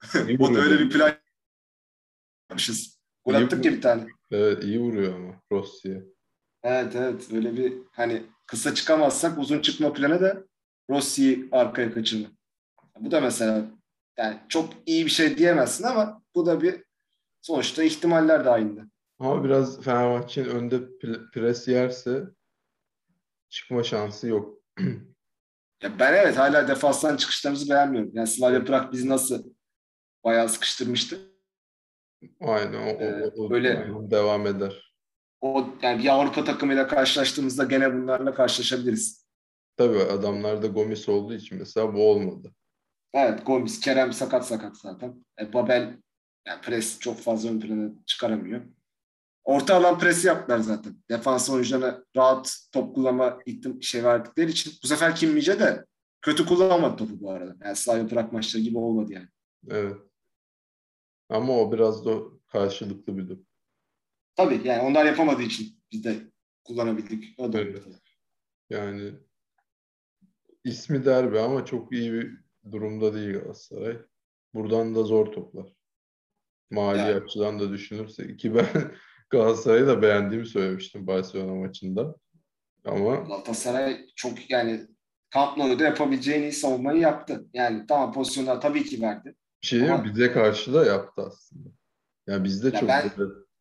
O da öyle bir plan yapmışız. Gol attık ya bir tane. Evet iyi vuruyor ama Rossi'ye. Evet evet öyle bir hani kısa çıkamazsak uzun çıkma planı da Rossi'yi arkaya kaçırma. Bu da mesela yani çok iyi bir şey diyemezsin ama bu da bir sonuçta ihtimaller dahilinde. Ama biraz Fenerbahçe'nin önde pres yerse çıkma şansı yok. Ya ben evet hala defanstan çıkışlarımızı beğenmiyorum. Yani Slavia Prag bizi nasıl bayağı sıkıştırmıştı. Aynen o, o- Ee, o- öyle- aynen devam eder. O yani bir Avrupa takımıyla karşılaştığımızda gene bunlarla karşılaşabiliriz. Tabii adamlarda Gomis olduğu için mesela bu olmadı. Evet Gomis, Kerem sakat sakat zaten. E, Babel yani pres çok fazla ön plana çıkaramıyor. Orta alan presi yaptılar zaten. Defans oyuncularına rahat top kullanma ihtim- şey verdikleri için. Bu sefer Kim Mice de kötü kullanmadı topu bu arada. Yani Slavia Prag maçları gibi olmadı yani. Evet. Ama o biraz da karşılıklı bir durum. Tabii yani onlar yapamadığı için biz de kullanabildik. O da Evet. Yani ismi derbi ama çok iyi bir durumda değil Galatasaray. Buradan da zor toplar. Mali Yani. açıdan da düşünürsek ki ben Galatasaray'ı da beğendiğimi söylemiştim Barcelona maçında. Ama Galatasaray çok yani Camp Nou'da yapabileceğin iyi savunmayı yaptı. Yani tamam pozisyonlar tabii ki verdi. bir şey? Ama- bize karşı da yaptı aslında. Yani biz de Ya çok ben-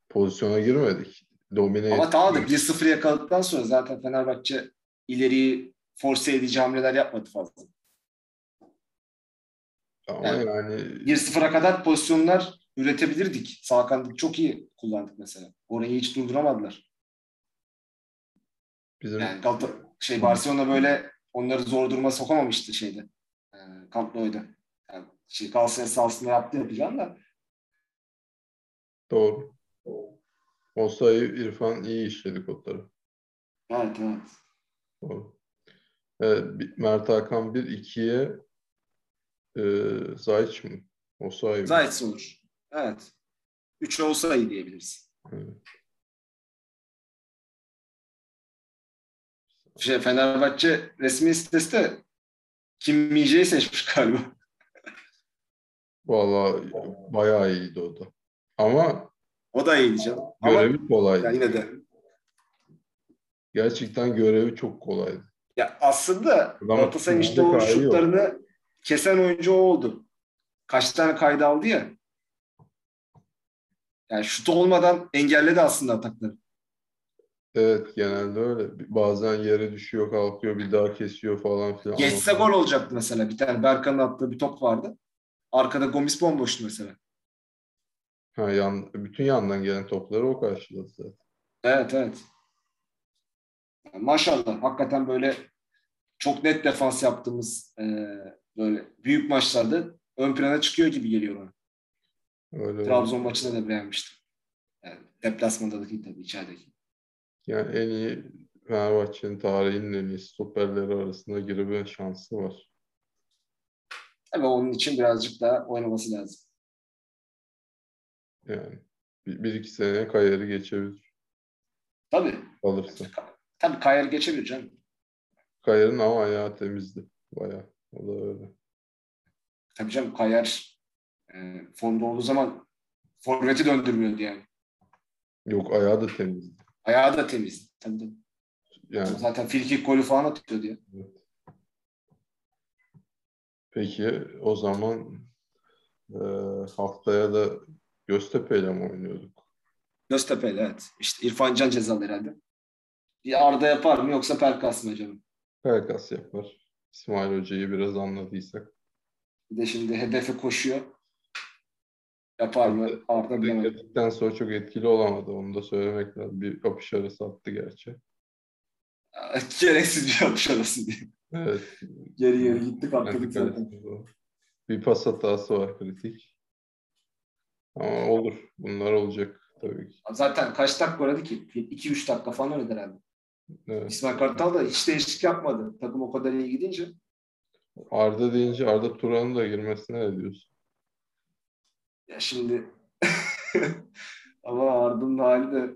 pozisyona girmedik. Domine Ama tamam da 1-0 yakaladıktan sonra zaten Fenerbahçe ileriyi force edici hamleler yapmadı fazla. Ama Yani- yani 1-0'a kadar pozisyonlar üretebilirdik. Sağ kanadı çok iyi kullandık mesela. Orayı hiç durduramadılar. bizim Yani Galata şey Barcelona böyle onları zor duruma sokamamıştı şeyde. E, Camp Nou'da. Yani şey Galatasaray sahasında yaptı yapacağım da doğru. O sayı İrfan iyi işledik o tarafı. evet evet. Doğru. Evet, Mert Hakan 1-2'ye e, Zayç mı? O sayı mı? Zayt olur. Evet. 3 olsa iyi diyebiliriz. Evet. Şey, Fenerbahçe resmi sitesi de Kim Mije'yi seçmiş galiba. Vallahi bayağı iyiydi o da. Ama O da iyiydi canım. Ama görevi kolaydı. ya yine de. Gerçekten görevi çok kolaydı. Ya aslında Galatasaray'ın işte o şutlarını kesen oyuncu o oldu. Kaç tane kayda aldı ya. Yani şut olmadan engelledi aslında atakları. Evet genelde öyle. Bazen yere düşüyor, kalkıyor, bir daha kesiyor falan filan. Geçse gol olacaktı mesela. Bir tane Berkan'ın attığı bir top vardı. Arkada Gomis bomboştu mesela. Ha, yan, bütün yandan gelen topları o karşıladı zaten. Evet evet. Yani maşallah hakikaten böyle çok net defans yaptığımız e, böyle büyük maçlarda ön plana çıkıyor gibi geliyor bana. Öyle Trabzon maçında da beğenmiştim. Yani deplasmandaki tabii içerideki. Yani en iyi Fenerbahçe'nin tarihinin en iyi stoperleri arasında girme şansı var. Ama onun için birazcık daha oynaması lazım. Yani bir, bir iki seneye Kayer'i geçebilir Tabii. alırsa. Tabii Kayar geçebilir canım. Kayer'in ama ayağı temizdi. Bayağı. O da öyle. Tabii canım Kayar e, formda olduğu zaman forveti döndürmüyordu yani. Yok ayağı da temizdi. Ayağı da temiz. Tabii. Yani Zaten frikik golü falan atıyordu ya. peki o zaman e, haftaya da Göztepe'yle mi oynuyorduk? Göztepe'yle evet. İşte İrfan Can cezalı herhalde. Bir Arda yapar mı yoksa Pelkas mı canım? Pelkas yapar. İsmail Hoca'yı biraz anladıysak. Bir de şimdi hedefe koşuyor. Yapar mı? Arda bilemem. Bekledikten sonra çok etkili olamadı. Onu da söylemek lazım. Bir kapış arası attı gerçi. Gereksiz bir atış arası diye. Evet. Geri geri gittik atladık zaten. Bir pas hatası var kritik. Ama olur. Bunlar olacak tabii ki. Zaten kaç dakika oynadı ki? 2-3 dakika falan oynadı herhalde. Evet. İsmail Kartal da hiç değişiklik yapmadı. Takım o kadar iyi gidince. Arda deyince Arda Turan'ın da girmesine ne diyorsun? Ya şimdi ama Arda'nın hali de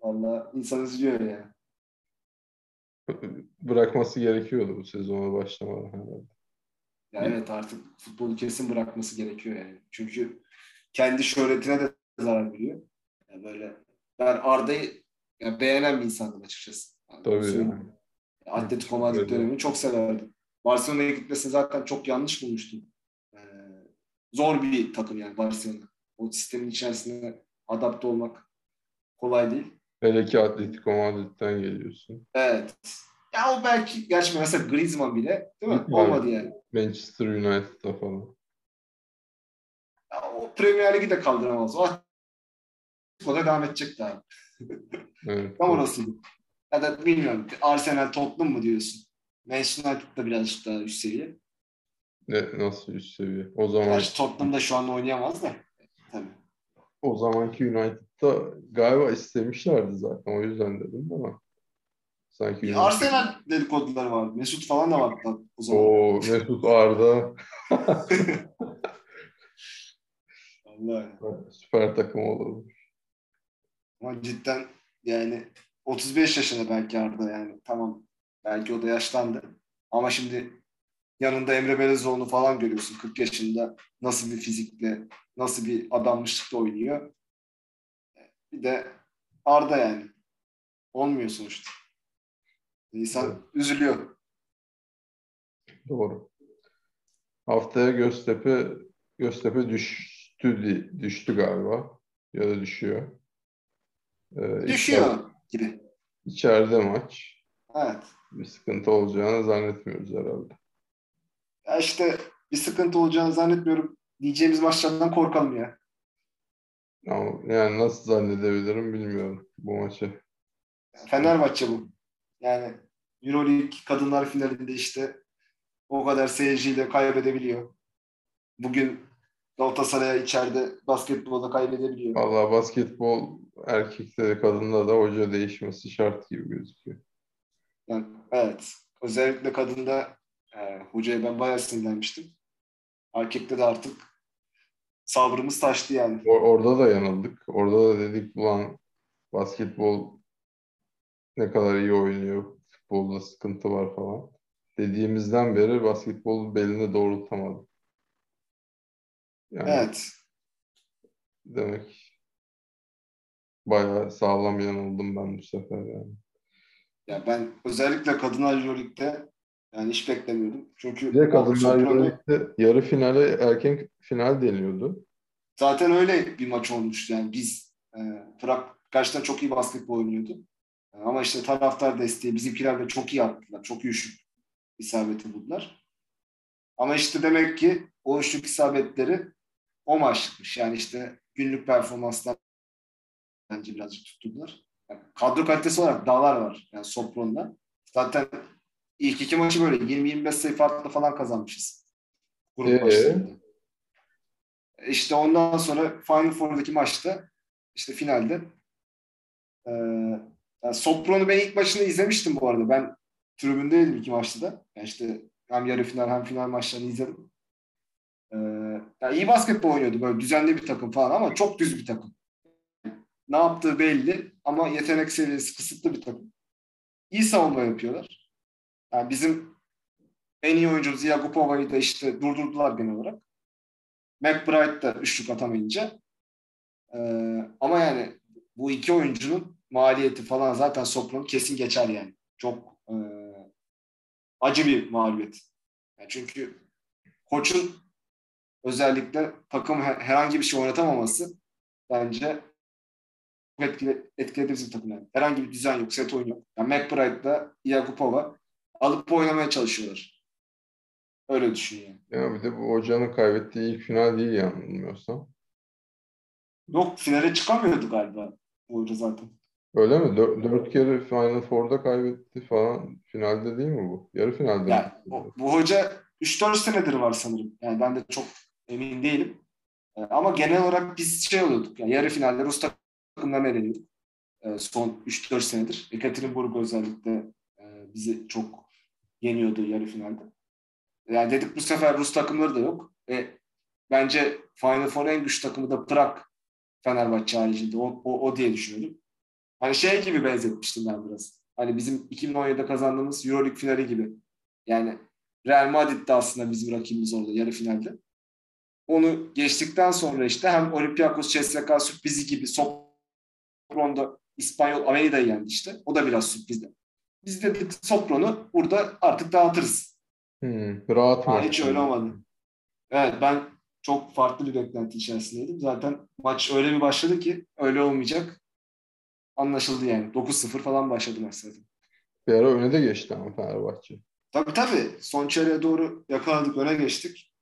valla insan üzülüyor ya. Bırakması gerekiyordu bu sezona başlamadan herhalde. Ya evet artık futbolu kesin bırakması gerekiyor yani. Çünkü kendi şöhretine de zarar veriyor. Yani böyle ben Arda'yı ya beğenen bir insandım açıkçası. Tabii yani. Atletico Madrid Öyle. dönemini çok severdim. Barcelona'ya gitmesini zaten çok yanlış bulmuştum. Ee, zor bir takım yani Barcelona. O sistemin içerisine adapte olmak kolay değil. Hele ki Atletico Madrid'den geliyorsun. Evet. Ya o belki gerçi mesela Griezmann bile değil mi? Olmadı yani. Manchester United'da falan. Ya o Premier Ligi de kaldıramaz. O Atletico'da devam edecek daha. Evet. Tam orasıydı. Ya da bilmiyorum. Arsenal Tottenham mı diyorsun? Manchester United da birazcık daha üst seviye. Ne, nasıl üst seviye? O zaman Gerçi Tottenham da şu an oynayamaz da. Tabii. o zamanki United'da galiba istemişlerdi zaten. O yüzden dedim ama sanki United- Arsenal dedikoduları var. Mesut falan da var o zaman. O Mesut Arda Vallahi. süper takım olur. Ama cidden yani 35 yaşında belki Arda yani tamam belki o da yaşlandı. Ama şimdi yanında Emre Belezoğlu'nu falan görüyorsun 40 yaşında nasıl bir fizikle nasıl bir adammışlıkla oynuyor. Bir de Arda yani. Olmuyor sonuçta. İnsan üzülüyor. Doğru. Haftaya Göztepe Göztepe düştü düştü galiba ya da düşüyor. Ee, Düşüyor gibi. İçer- İçeride maç. Evet. Bir sıkıntı olacağını zannetmiyoruz herhalde. Ya işte bir sıkıntı olacağını zannetmiyorum. Diyeceğimiz maçlardan korkalım ya. Ama yani nasıl zannedebilirim bilmiyorum bu maçı. Fenerbahçe bu. Yani Euroleague kadınlar finalinde işte o kadar seyirciyle kaybedebiliyor. Bugün Galatasaray'a içeride basketbolda kaybedebiliyor. Vallahi basketbol erkekte de kadında da hoca değişmesi şart gibi gözüküyor. Yani, evet. Özellikle kadında e, hocaya ben bayağı sinirlenmiştim. Erkekte de artık sabrımız taştı yani. O- orada da yanıldık. Orada da dedik ulan basketbol ne kadar iyi oynuyor. Futbolda sıkıntı var falan. Dediğimizden beri basketbolu beline doğrultamadı. Yani Evet. demek bayağı sağlam yanıldım ben bu sefer yani. Ya ben özellikle kadınlar Euroleague'de yani hiç beklemiyordum. Çünkü de kadınlar Euroleague'de yarı finale erken final deniyordu. Zaten öyle bir maç olmuştu yani biz e, Prag gerçekten çok iyi basketbol oynuyordu. E, ama işte taraftar desteği bizimkiler de çok iyi attılar. Çok iyi üçlük isabeti buldular. Ama işte demek ki o üçlük isabetleri o maçlıkmış. Yani işte günlük performanslar bence birazcık tuttular. Yani kadro kalitesi olarak dağlar var. Yani Sopron'da. Zaten ilk iki maçı böyle 20-25 sayı farklı falan kazanmışız. Grup Ee? maçlarında. İşte ondan sonra Final Four'daki maçta işte finalde eee Yani Sopron'u ben ilk başında izlemiştim bu arada. Ben tribündeydim iki maçta da. Yani işte hem yarı final hem final maçlarını izledim. Ee, yani iyi basketbol oynuyordu böyle düzenli bir takım falan ama çok düz bir takım. Ne yaptığı belli ama yetenek seviyesi kısıtlı bir takım. İyi savunma yapıyorlar. Yani bizim en iyi oyuncumuz Yagupova'yı da işte durdurdular genel olarak. McBride da üçlük atamayınca. Ee, ama yani bu iki oyuncunun maliyeti falan zaten Sopron kesin geçer yani. Çok e, acı bir mağlubiyet. Yani çünkü koçun özellikle takım herhangi bir şey oynatamaması bence çok etkile, etkiledi bizim takım yani. Herhangi bir düzen yok, set oyun yok. Yani McBride'da Yakupova alıp oynamaya çalışıyorlar. Öyle düşünüyorum. Ya bir de bu hocanın kaybettiği ilk final değil yanılmıyorsam. Yok finale çıkamıyordu galiba bu hoca zaten. Öyle mi? Dört, dört kere Final Four'da kaybetti falan. Finalde değil mi bu? Yarı finalde yani, mi? bu, bu hoca 3-4 senedir var sanırım. Yani ben de çok emin değilim. Ee, ama genel olarak biz şey oluyorduk. Yani yarı finalde Rus takımlarına eleniyorduk. Ee, son 3-4 senedir. Ekaterinburg özellikle e, bizi çok yeniyordu yarı finalde. Yani dedik bu sefer Rus takımları da yok. E, bence Final Four en güçlü takımı da Prag Fenerbahçe haricinde. O, o, o diye düşünüyordum. Hani şey gibi benzetmiştim ben biraz. Hani bizim 2017'de kazandığımız Euroleague finali gibi. Yani Real Madrid de aslında bizim rakibimiz orada yarı finalde. Onu geçtikten sonra işte hem Olympiakos CSKA sürprizi gibi Sopron'da İspanyol Averida'yı yendi işte. O da biraz sürprizdi. Biz dedik Sopron'u burada artık dağıtırız. Hmm, rahat mı? Hiç öyle olmadı. Evet ben çok farklı bir beklenti içerisindeydim. Zaten maç öyle bir başladı ki öyle olmayacak. Anlaşıldı yani. 9-0 falan başladı maç zaten. Bir ara öne de geçti ama Fenerbahçe. Tabii tabii. Son çeyreğe doğru yakaladık, öne geçtik.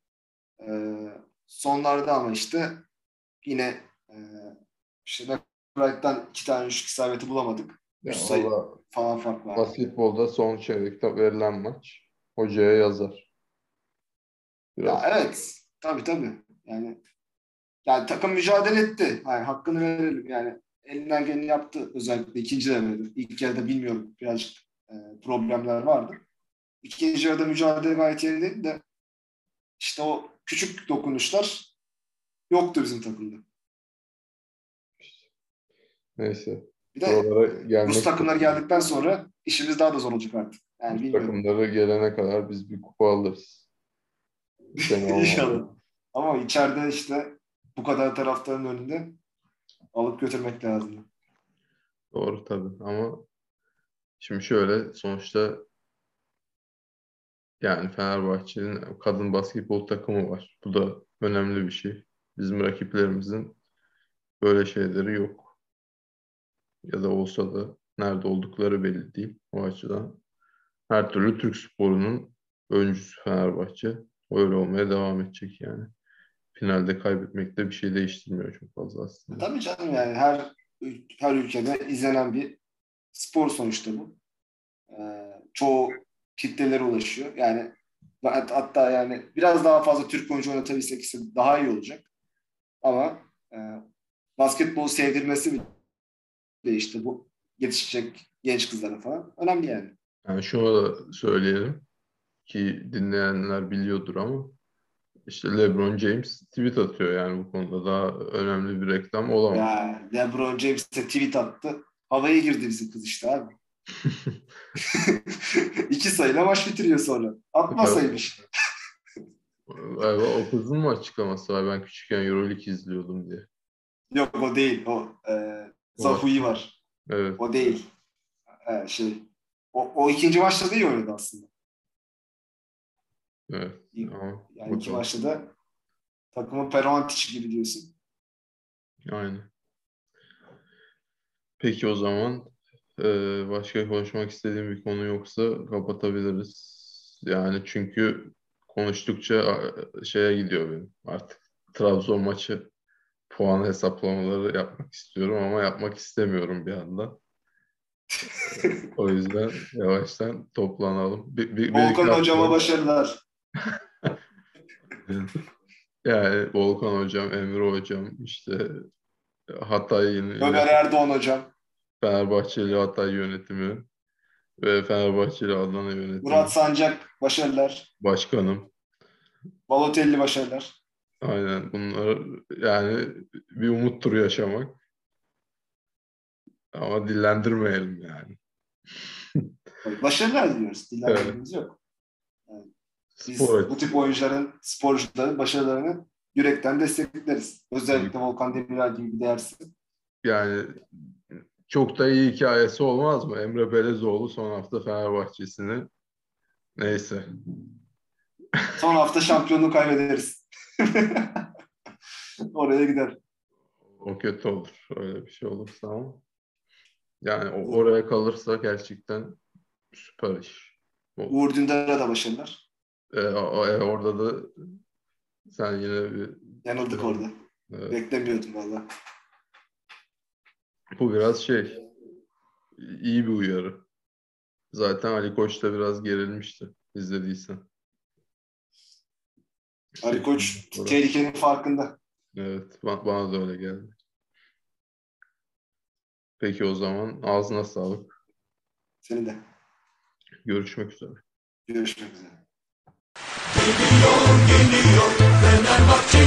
Ee, sonlarda ama işte yine e, işte Wright'tan iki tane üçlük isabeti bulamadık. Ya Üç sayı falan fark var. basketbolda son çeyrekte verilen maç hocaya yazar. Biraz. Ya evet. Tabii tabii. Yani yani takım mücadele etti. Yani hakkını verelim. Yani elinden geleni yaptı. Özellikle ikinci devrede. İlk yarıda bilmiyorum. Birazcık e, problemler vardı. İkinci yarıda mücadele gayet yerindeydi de işte o küçük dokunuşlar yoktu bizim takımda. Neyse. Bir de gelmek Rus takımlar geldikten sonra işimiz daha da zor olacak artık. Yani Rus takımları gelene kadar biz bir kupa alırız. İnşallah. Ama içeride işte bu kadar taraftarın önünde alıp götürmek lazım. Doğru tabii ama şimdi şöyle sonuçta yani Fenerbahçe'nin kadın basketbol takımı var. Bu da önemli bir şey. Bizim rakiplerimizin böyle şeyleri yok. Ya da olsa da nerede oldukları belli değil. O açıdan her türlü Türk sporunun öncüsü Fenerbahçe. Öyle olmaya devam edecek yani. Finalde kaybetmek de bir şey değiştirmiyor çok fazla aslında. Tabii canım yani her her ülkede izlenen bir spor sonuçta bu. Ee, çoğu kitlelere ulaşıyor. Yani hatta yani biraz daha fazla Türk oyuncu oynatabilsek ise daha iyi olacak. Ama e, basketbolu sevdirmesi de işte bu yetişecek genç kızlara falan önemli yani. Yani şunu da söyleyelim ki dinleyenler biliyordur ama işte LeBron James tweet atıyor yani bu konuda daha önemli bir reklam olamaz. Ya LeBron James de tweet attı. Havaya girdi bizim kız işte abi. İki sayıyla maç bitiriyor sonra. Atmasaymış. Galiba o kızın mı açıklaması var? Ben küçükken Euroleague izliyordum diye. Yok o değil. O e, Zafu'yu var. Evet. O değil. E, şey. O, o ikinci maçta da iyi oynadı aslında. Evet. Yani iki maçta da takımın Perontic gibi diyorsun. Aynen. Peki o zaman ee, başka konuşmak istediğim bir konu yoksa kapatabiliriz. Yani çünkü konuştukça şeye gidiyor benim artık Trabzon maçı puan hesaplamaları yapmak istiyorum ama yapmak istemiyorum bir anda. o yüzden yavaştan toplanalım. Bir, bir, Volkan bir hocama başarılar. yani Volkan hocam, Emre hocam, işte Hatay yine. Ömer Erdoğan hocam. Fenerbahçeli Hatay yönetimi ve Fenerbahçeli Adana yönetimi. Murat Sancak başarılar. Başkanım. Balotelli başarılar. Aynen bunlar yani bir umuttur yaşamak. Ama dillendirmeyelim yani. Başarılar diliyoruz. Dillendirmemiz yok. Biz Spor bu tip oyuncuların, sporcuların başarılarını yürekten destekleriz. Özellikle Volkan Demirel gibi bir değersiz. yani çok da iyi hikayesi olmaz mı? Emre Belezoğlu son hafta Fenerbahçe'sini neyse. Son hafta şampiyonluğu kaybederiz. Oraya gider. O kötü olur. Öyle bir şey olursa ama. Yani o- oraya kalırsa gerçekten süper iş. O- Uğur Dündar'a da başarılar. E, o- e, orada da sen yine bir Yanıldık orada. evet. Beklemiyordum valla. bu biraz şey iyi bir uyarı. Zaten Ali Koç da biraz gerilmişti izlediysen. Ali Koç tehlikenin farkında. Evet, ba- bana da öyle geldi. Peki o zaman ağzına sağlık. Seni de. Görüşmek üzere. Görüşmek üzere. Geliyor geliyor Fenerbahçe